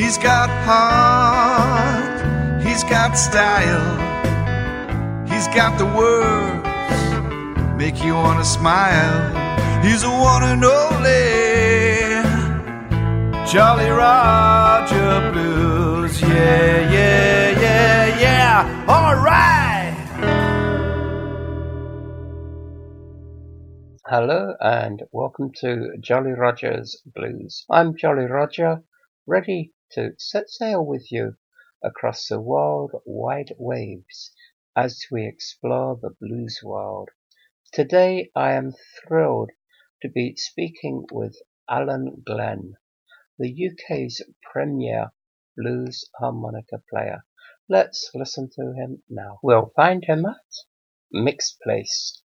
He's got heart, he's got style, he's got the words make you wanna smile. He's a one and only Jolly Roger Blues. Yeah, yeah, yeah, yeah. All right. Hello and welcome to Jolly Roger's Blues. I'm Jolly Roger, ready to set sail with you across the world wide waves as we explore the blues world. Today I am thrilled to be speaking with Alan Glen, the UK's premier blues harmonica player. Let's listen to him now. We'll find him at Mixed Place.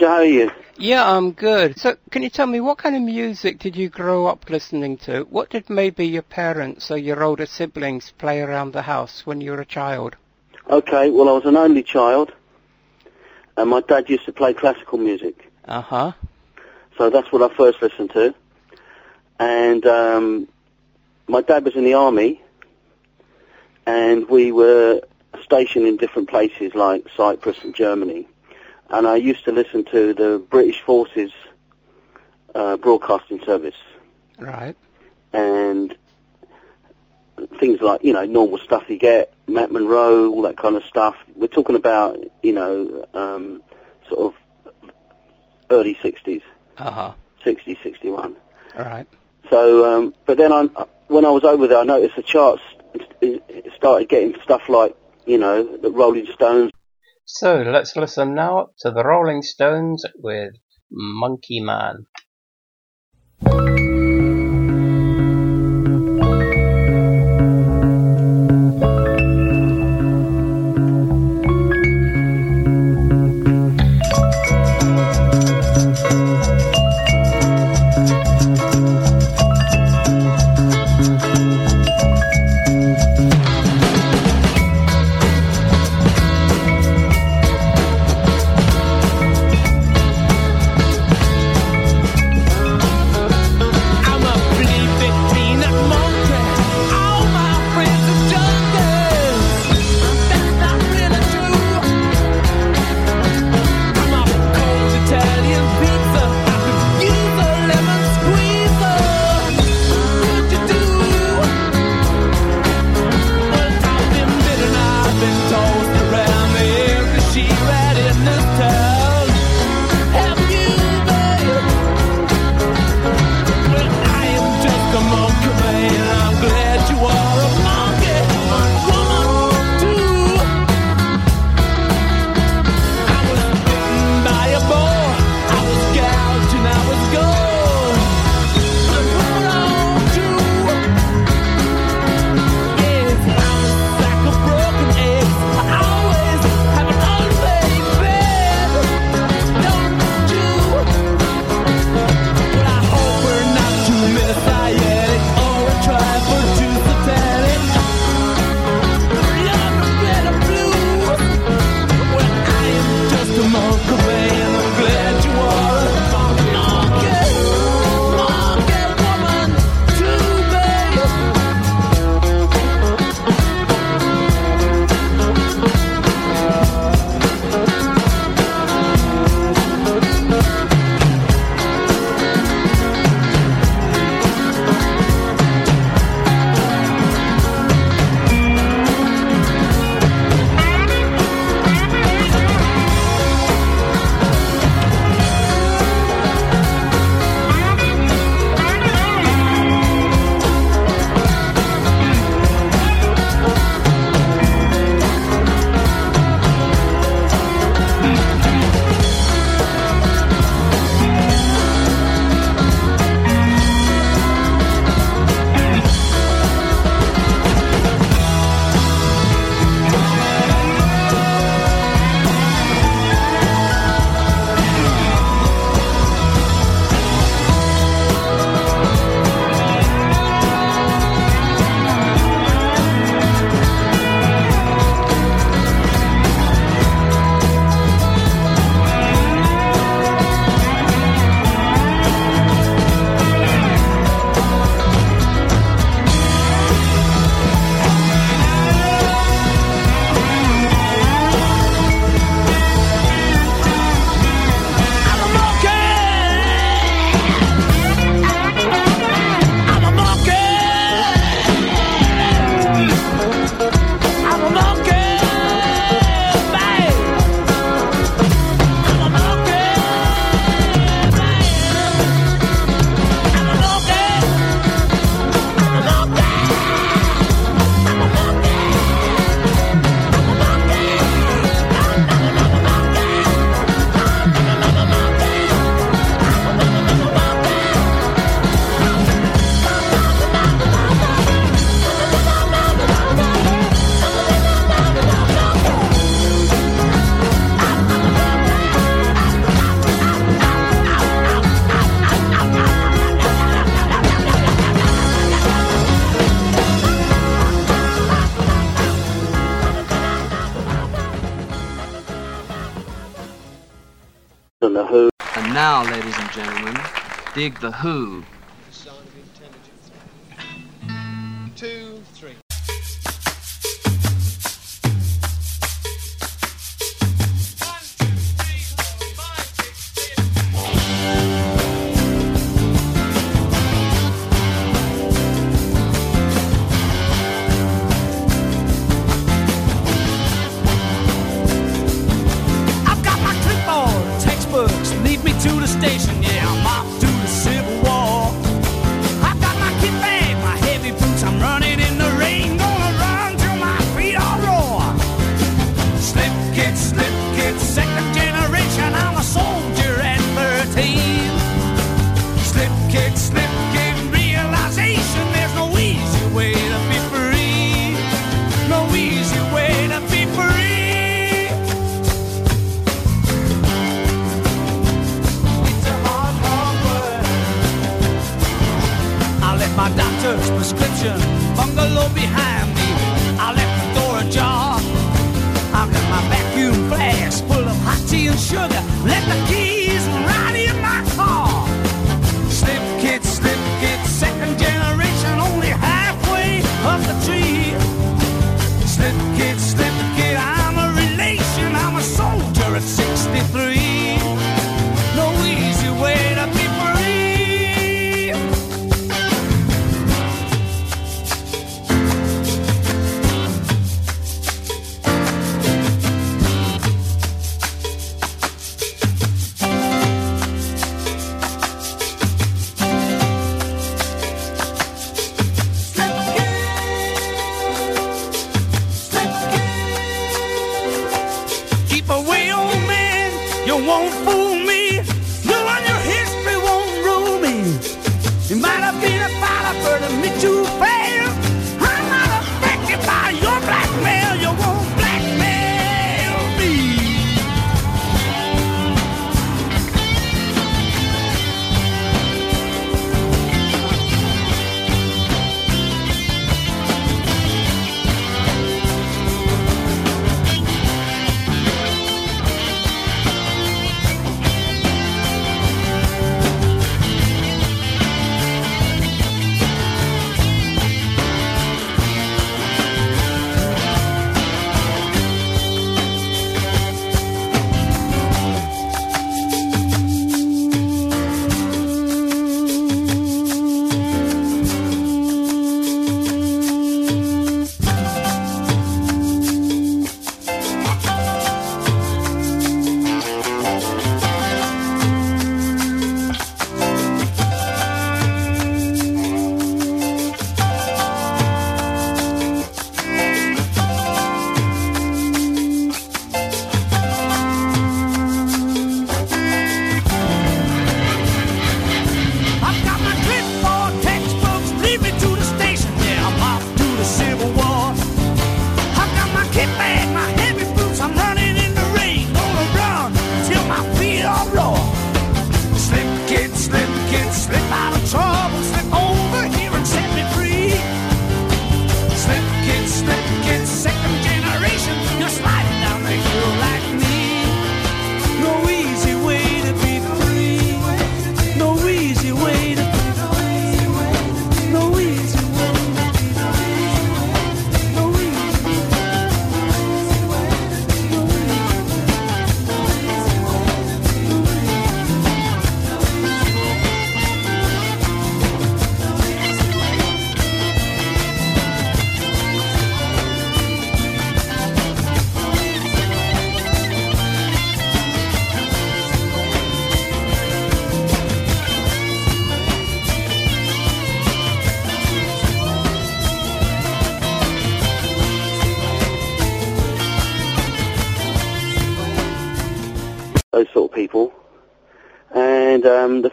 Roger. How are you? Yeah, I'm good. So, can you tell me what kind of music did you grow up listening to? What did maybe your parents or your older siblings play around the house when you were a child? Okay, well, I was an only child, and my dad used to play classical music. Uh huh. So that's what I first listened to. And um, my dad was in the army, and we were stationed in different places like Cyprus and Germany. And I used to listen to the British Forces uh, broadcasting service. Right. And things like, you know, normal stuff you get, Matt Monro, all that kind of stuff. We're talking about, you know, um, sort of early 60s, Uh huh. 60, 61. All right. So, um, but then I, when I was over there, I noticed the charts started getting stuff like, you know, the Rolling Stones. So let's listen now to the Rolling Stones with Monkey Man. dig the Who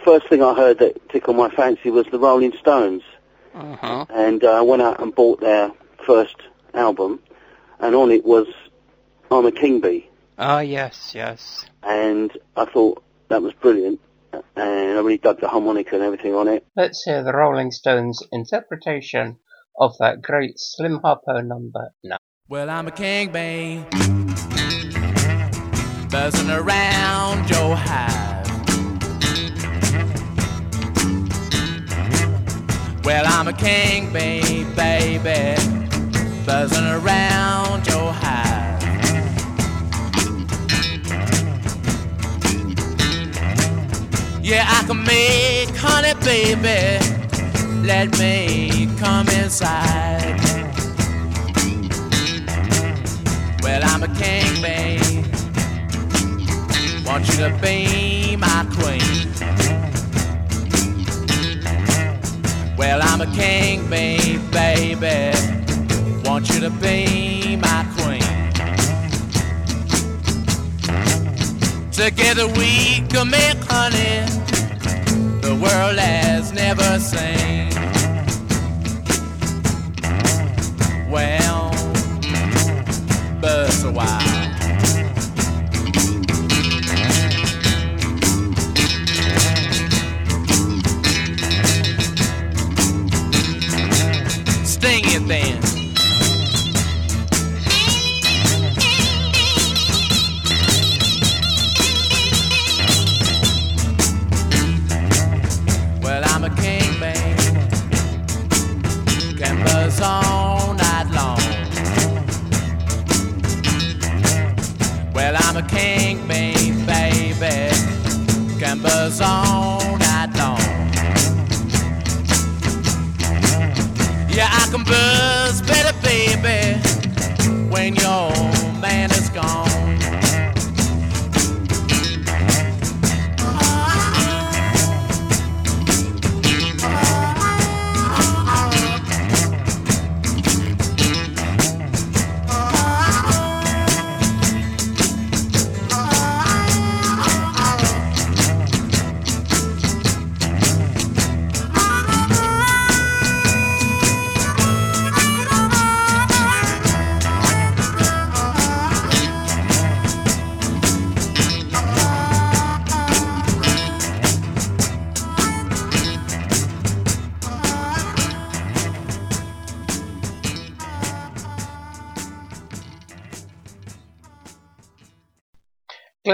first thing I heard that tickled my fancy was the Rolling Stones. Uh-huh. And uh, I went out and bought their first album, and on it was I'm a King Bee. Ah, yes, yes. And I thought that was brilliant, and I really dug the harmonica and everything on it. Let's hear the Rolling Stones' interpretation of that great Slim Harpo number now. Well, I'm a king bee, buzzing around your hive. Well, I'm a king bee, baby, buzzing around your hive. Yeah, I can make honey, baby. Let me come inside. Well, I'm a king bee. Want you to be my queen. Well, I'm a king bee, baby. Want you to be my queen. Together we can make honey the world has never seen. Well, buzz a while. Can buzz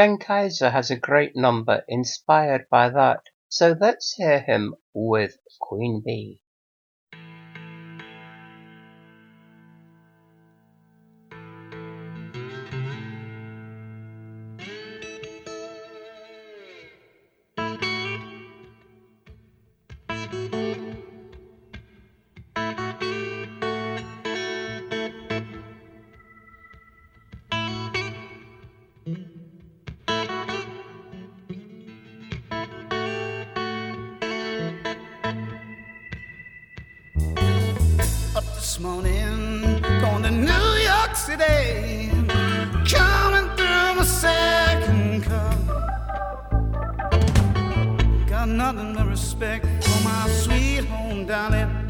Glen Kaiser has a great number inspired by that, so let's hear him with Queen Bee. This morning, going to New York City, coming through my second car. Got nothing but respect for my sweet home darling.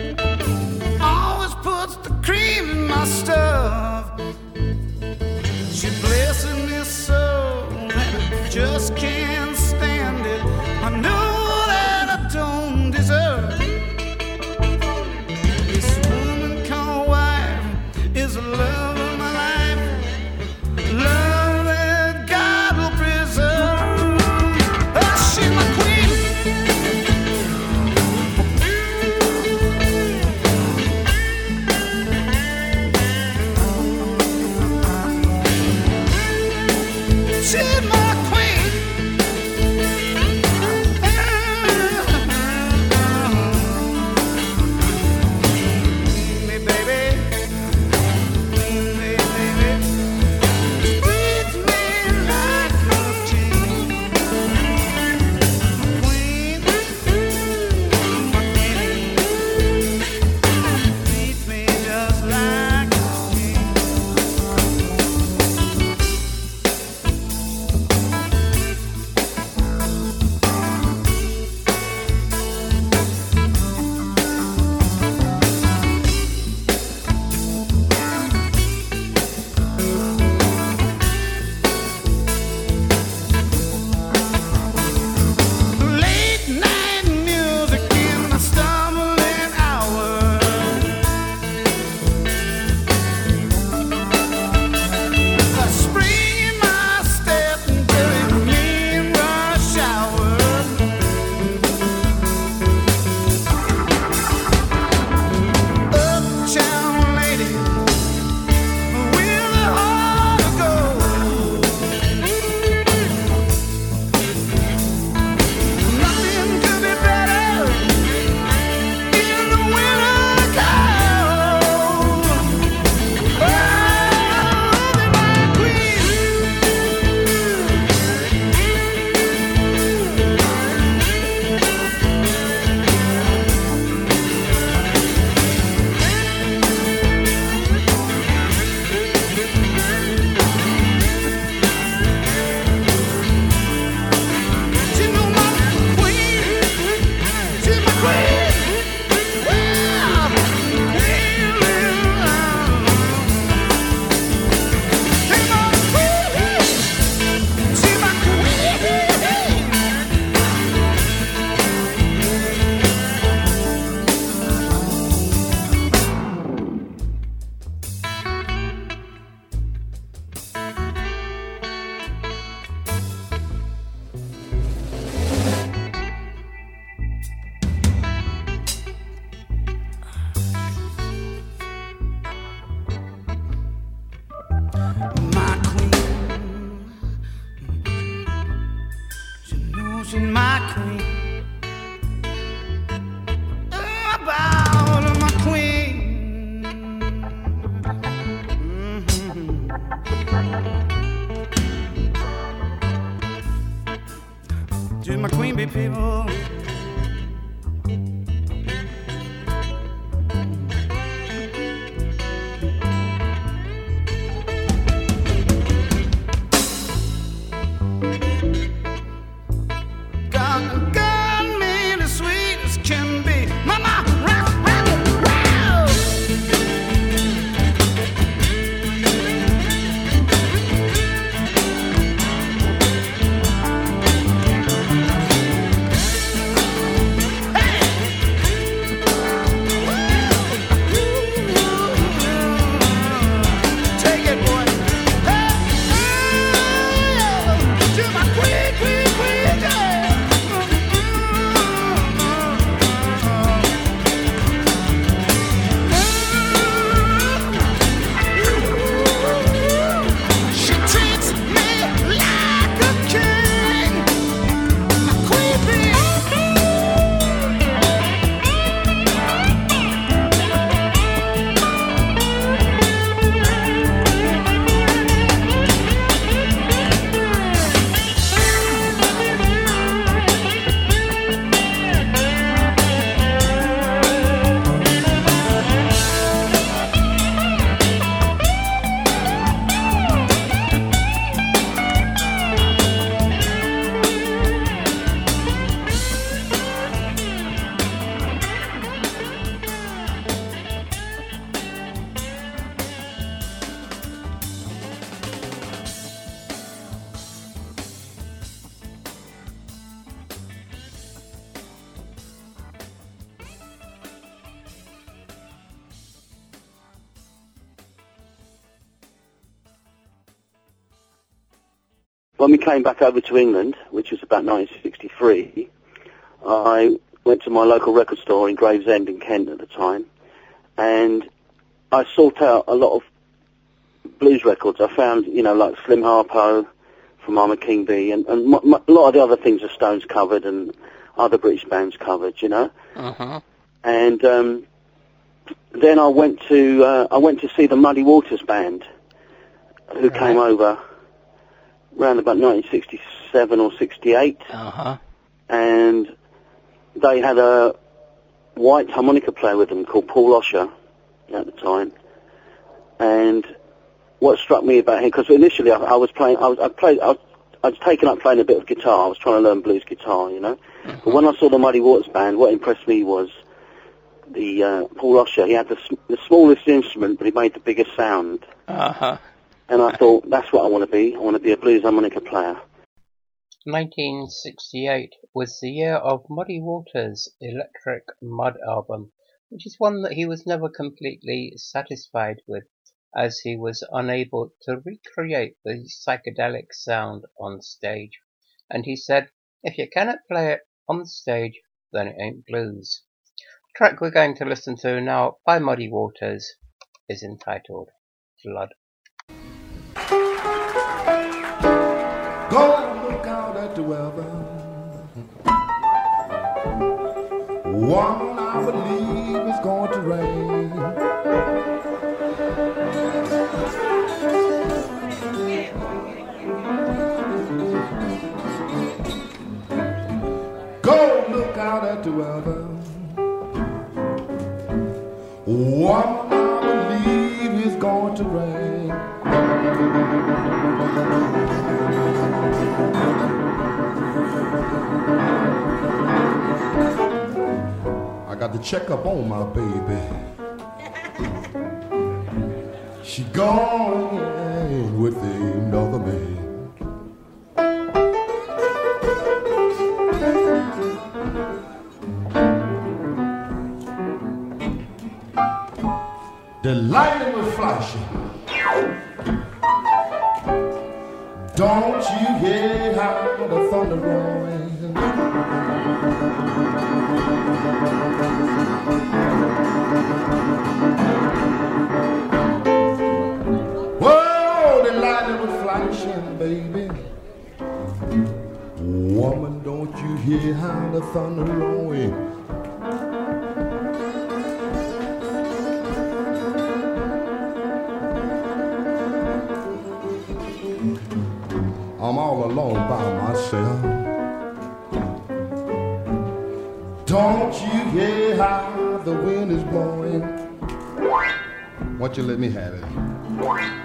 Came back over to England, which was about 1963, I went to my local record store in Gravesend in Kent at the time, and I sought out a lot of blues records. I found, you know, like Slim Harpo from I'm King Bee, and, and m- m- a lot of the other things the Stones covered and other British bands covered, you know. Uh-huh. And um, then I went to uh, I went to see the Muddy Waters band, who Right. came over around about 1967 or 68, Uh-huh. and they had a white harmonica player with them called Paul Oscher at the time. And what struck me about him, because initially I, I was playing, I was, I played, I was, I was taken up playing a bit of guitar. I was trying to learn blues guitar, you know. But when I saw the Muddy Waters band, what impressed me was the uh, Paul Oscher. He had the, s- the smallest instrument, but he made the biggest sound. Uh-huh. And I thought, that's what I want to be. I want to be a blues harmonica player. 1968 was the year of Muddy Waters' Electric Mud album, which is one that he was never completely satisfied with, as he was unable to recreate the psychedelic sound on stage. And he said, if you cannot play it on stage, then it ain't blues. The track we're going to listen to now by Muddy Waters is entitled Flood. At the weather. One I believe is going to rain. Go look out at the weather. One I believe is going to rain. To check up on my baby. She gone with another man. The lightning was flashing. Don't you hear how the thunder rolling? How the thunder rolling? I'm all alone by myself. Don't you hear how the wind is blowing? Won't you let me have it?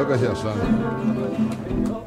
Look at here, son.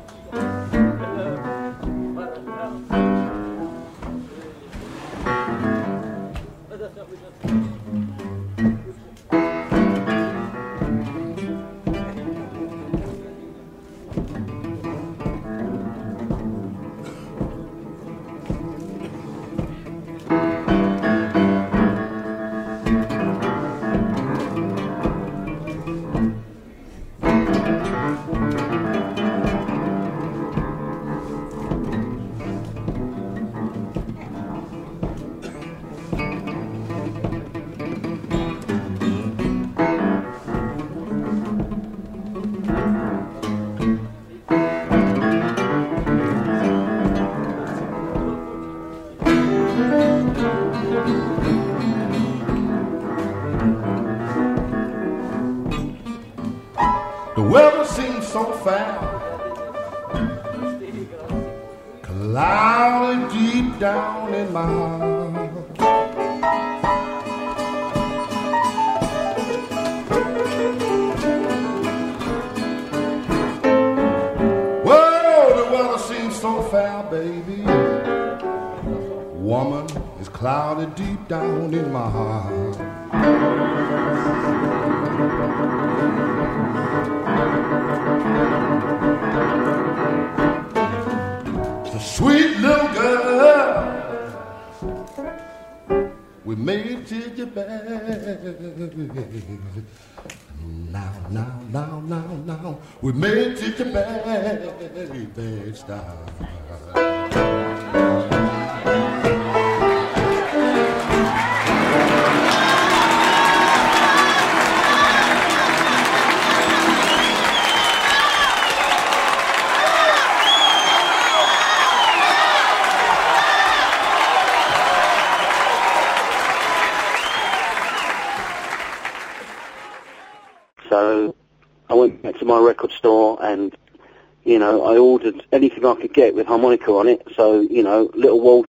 You know, I ordered anything I could get with harmonica on it. So, you know, Little Walter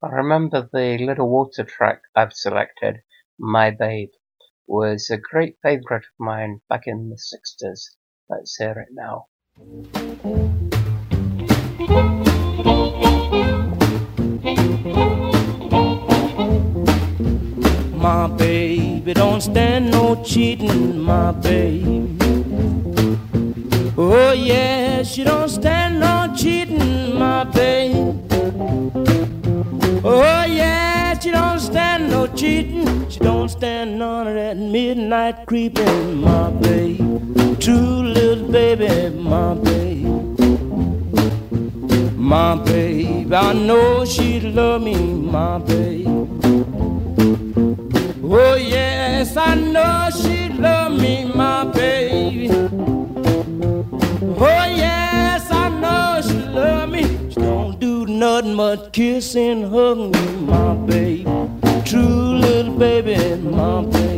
I remember the Little Walter track I've selected, My Babe, was a great favourite of mine back in the 60s. Let's hear it now. My baby don't stand no cheating, my baby. Oh yeah, she don't stand no cheating, my baby. Oh yeah, she don't stand no cheating. She don't stand none of that midnight creeping, my baby. True little baby, my baby. My baby, I know she love me, my baby. Oh yes, I know she love me, my baby. Nothing but kiss and hug me, my baby. True little baby, my baby.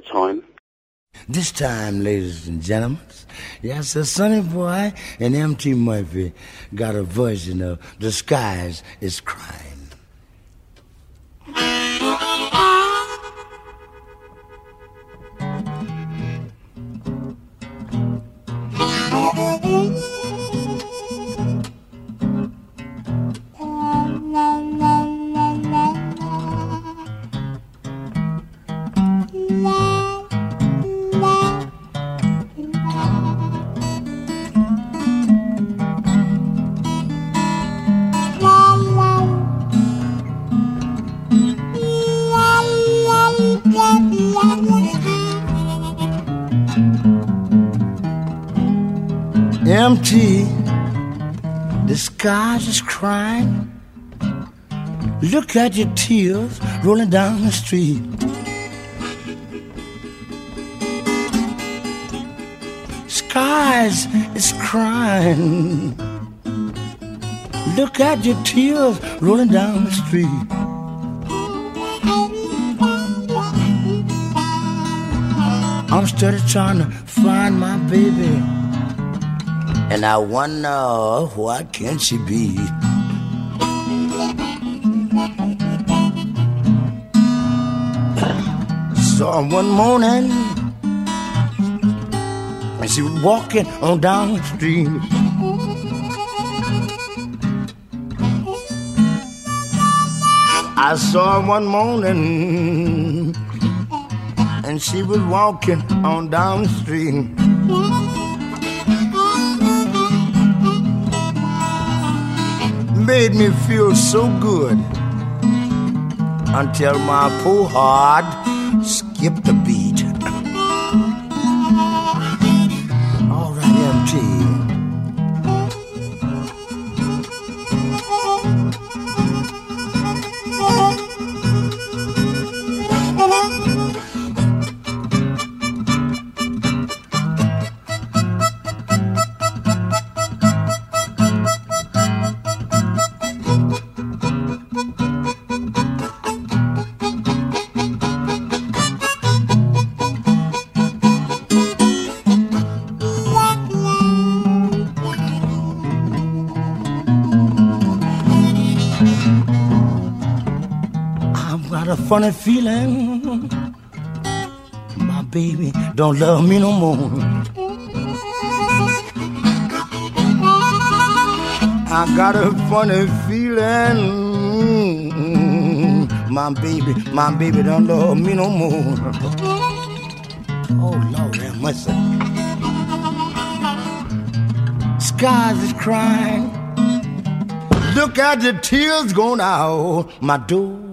The time. This time, ladies and gentlemen, yes, the Sonny Boy and M.T. Murphy got a version of Disguise is Crime. Disguise is crying. Look at your tears rolling down the street. Skies is crying. Look at your tears rolling down the street. I'm still trying to find my baby. And I wonder what can she be? I saw her one morning and she was walking on down the street. I saw her one morning and she was walking on down the street. Made me feel so good until my poor heart funny feeling my baby don't love me no more. I got a funny feeling my baby, my baby don't love me no more. Oh Lord have mercy. Skies is crying. Look at the tears going out my door.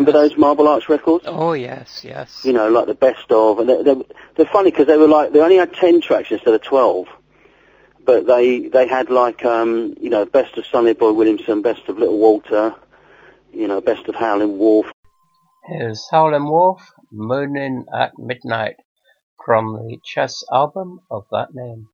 Remember those Marble Arch records? Oh yes, yes. You know, like the best of, and they're, they're, they're funny because they were like they only had ten tracks instead of twelve, but they they had like um you know best of Sonny Boy Williamson, best of Little Walter, you know best of Howlin' Wolf. Here's Howlin' Wolf, Moanin' at Midnight, from the Chess album of that name.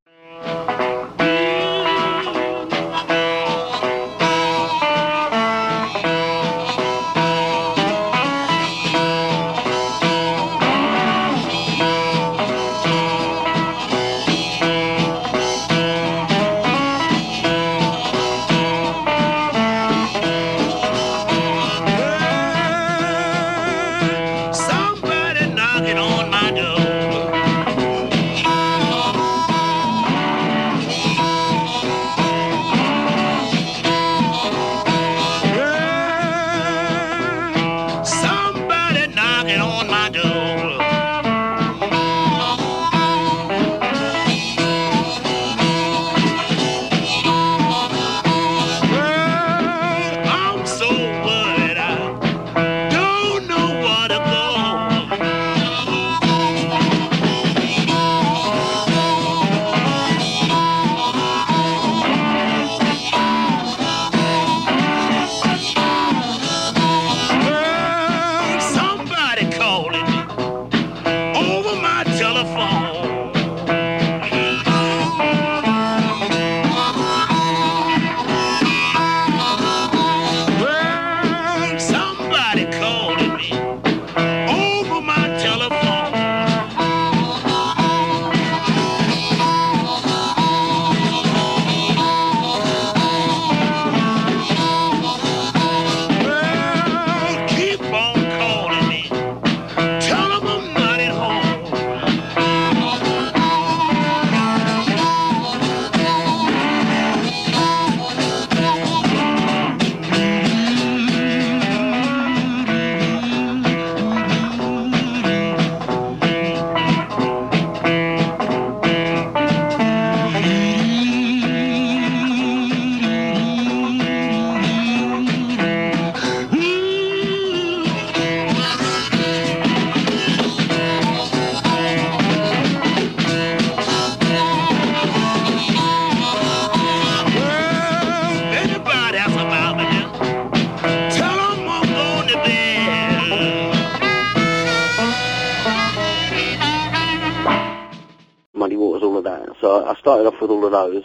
I started off with all of those,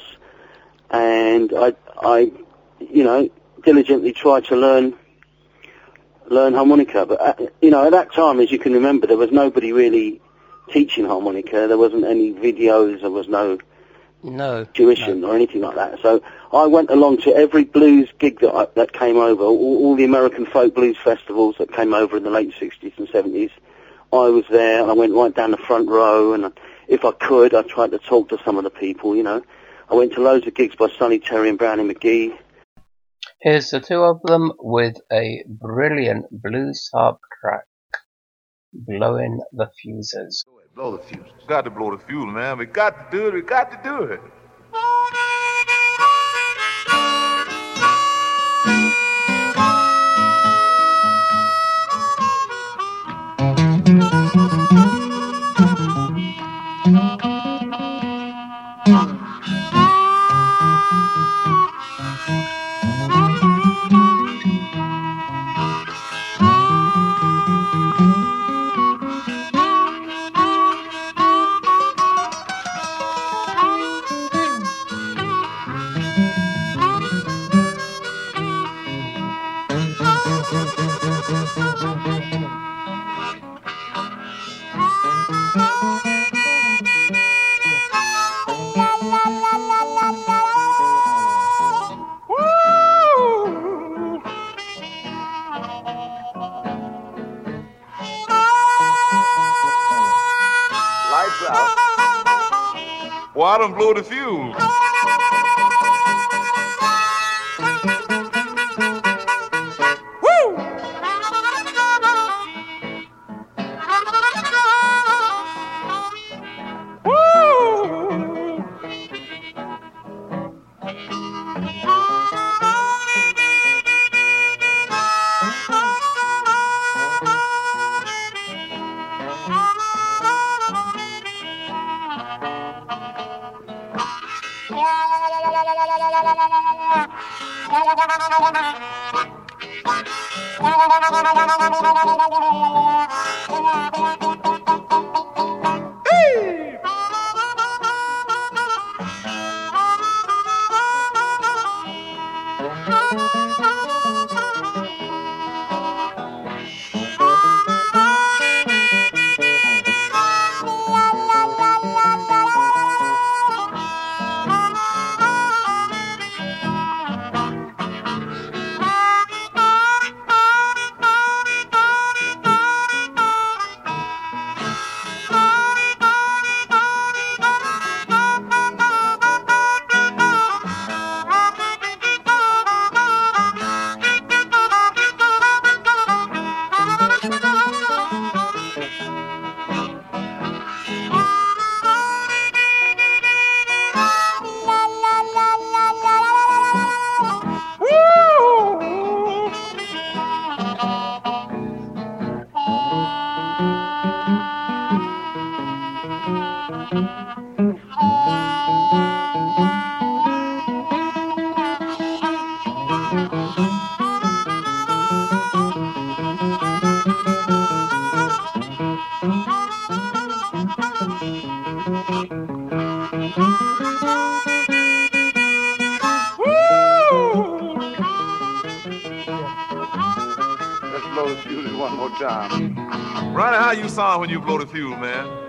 and I, I, you know, diligently tried to learn learn harmonica. But uh, you know, at that time, as you can remember, there was nobody really teaching harmonica. There wasn't any videos. There was no No. tuition or anything like that. So I went along to every blues gig that I, that came over, all, all the American folk blues festivals that came over in the late 60s and 70s. I was there, I went right down the front row, and if I could, I tried to talk to some of the people, you know. I went to loads of gigs by Sonny Terry and Brownie McGhee. Here's the two of them with a brilliant blues harp track, Blowing the Fuses. Blow the fuse. Got to blow the fuse, man. We got to do it. We got to do it. Let's blow the fuse one more time. Ronnie, how you sound when you blow the fuse, man?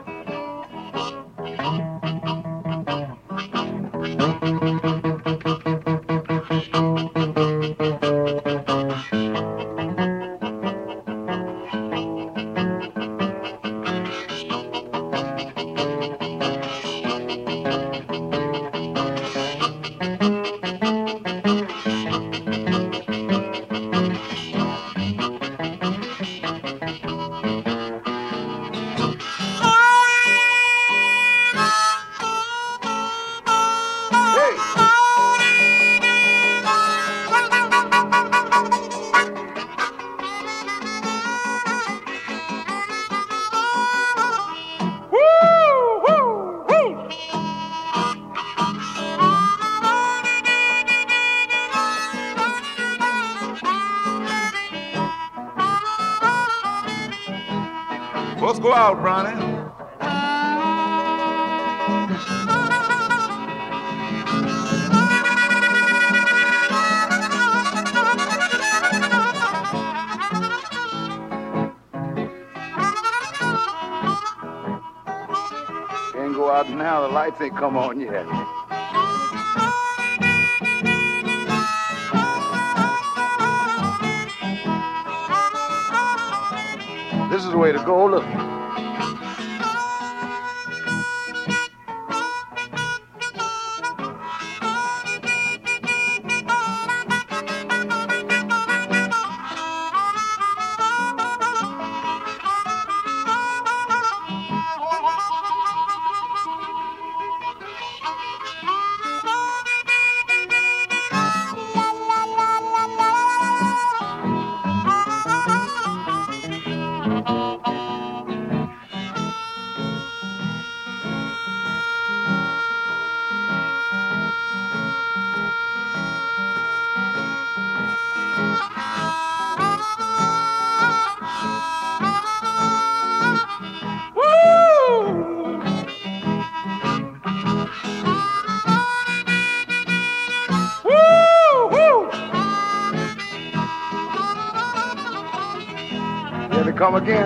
Again.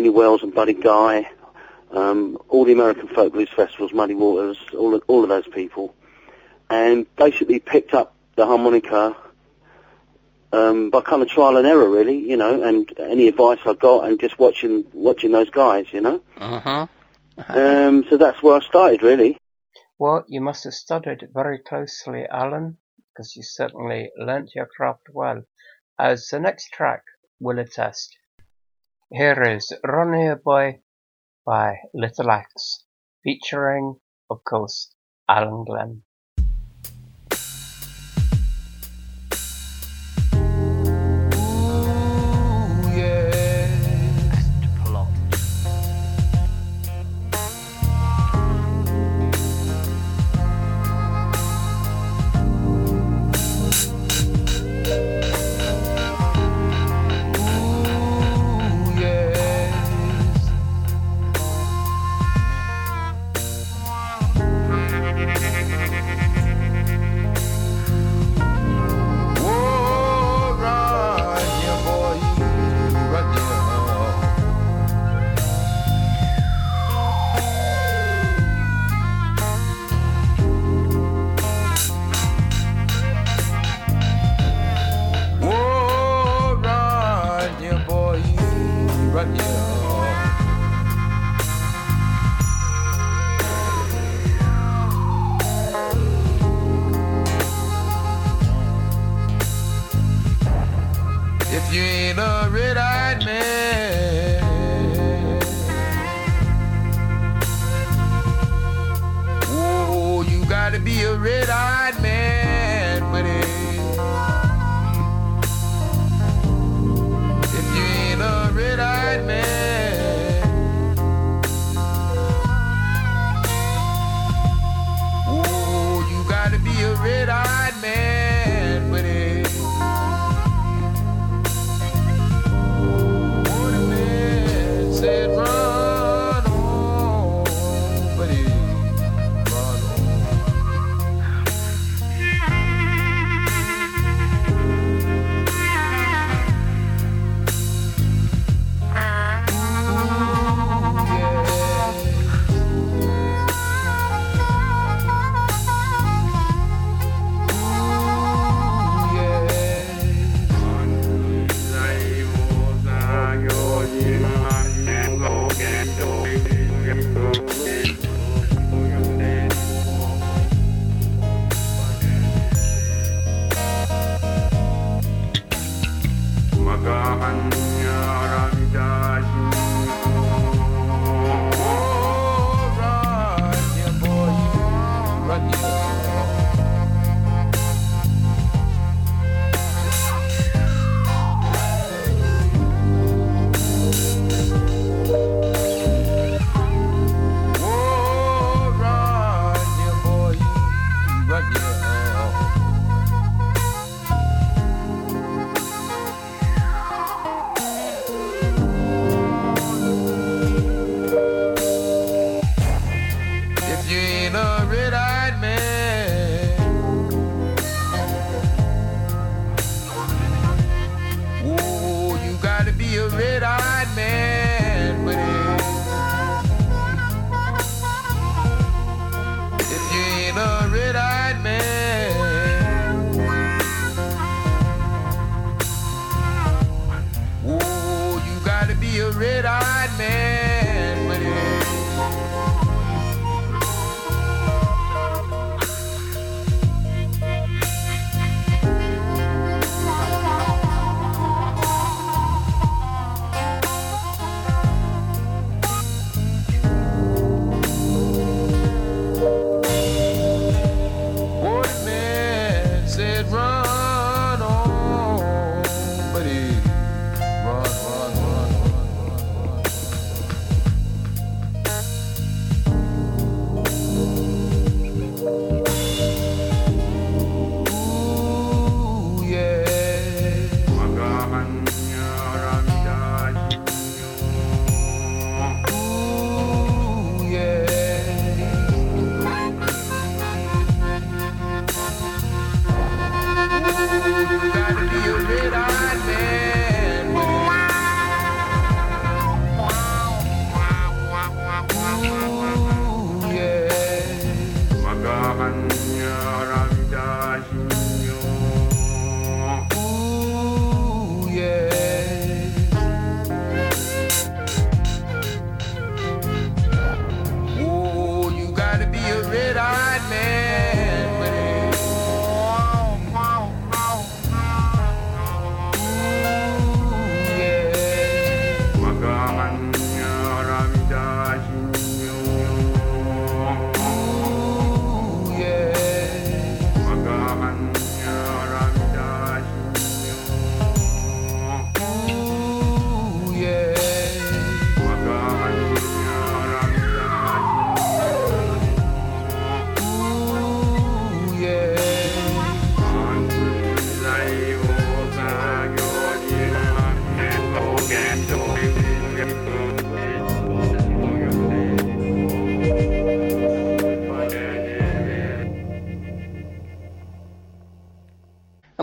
Junior Wells and Buddy Guy, um, all the American Folk Blues Festivals, Muddy Waters, all of, all of those people, and basically picked up the harmonica um, by kind of trial and error, really, you know, and any advice I got, and just watching watching those guys, you know. Uh huh. Um, so that's where I started, really. Well, you must have studied very closely, Alan, because you certainly learnt your craft well, as the next track will attest. Here is Here Boy by Little Axe, featuring, of course, Alan Glen.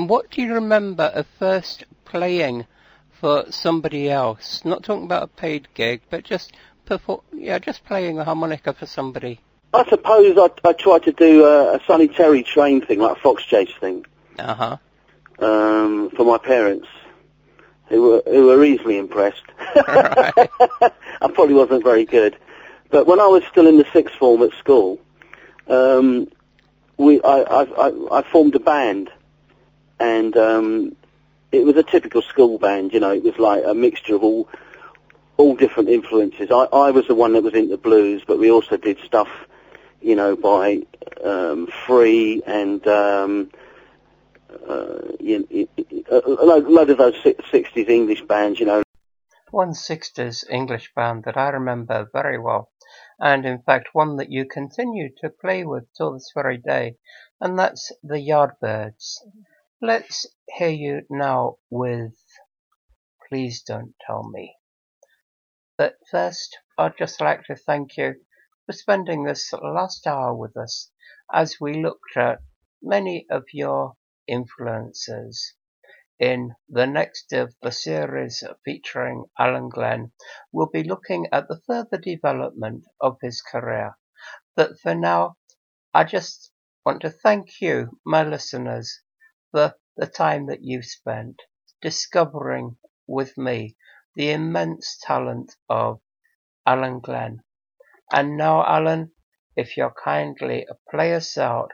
And what do you remember of first playing for somebody else? Not talking about a paid gig, but just perfor- yeah, just playing a harmonica for somebody. I suppose I, I tried to do a, a Sonny Terry train thing, like a fox chase thing, Uh huh. um, for my parents, who were who were easily impressed. I probably wasn't very good, but when I was still in the sixth form at school, um, we I, I, I, I formed a band, and um, it was a typical school band. You know, it was like a mixture of all all different influences. I, I was the one that was into blues, but we also did stuff, you know, by um, Free and um, uh, you, you, a load of those 60s English bands, you know. One sixties English band that I remember very well, and in fact one that you continue to play with till this very day, and that's the Yardbirds. Let's hear you now with Please Don't Tell Me. But first, I'd just like to thank you for spending this last hour with us as we looked at many of your influences. In the next of the series featuring Alan Glen, we'll be looking at the further development of his career. But for now, I just want to thank you, my listeners, for the time that you've spent discovering with me the immense talent of Alan Glen. And now, Alan, if you'll kindly play us out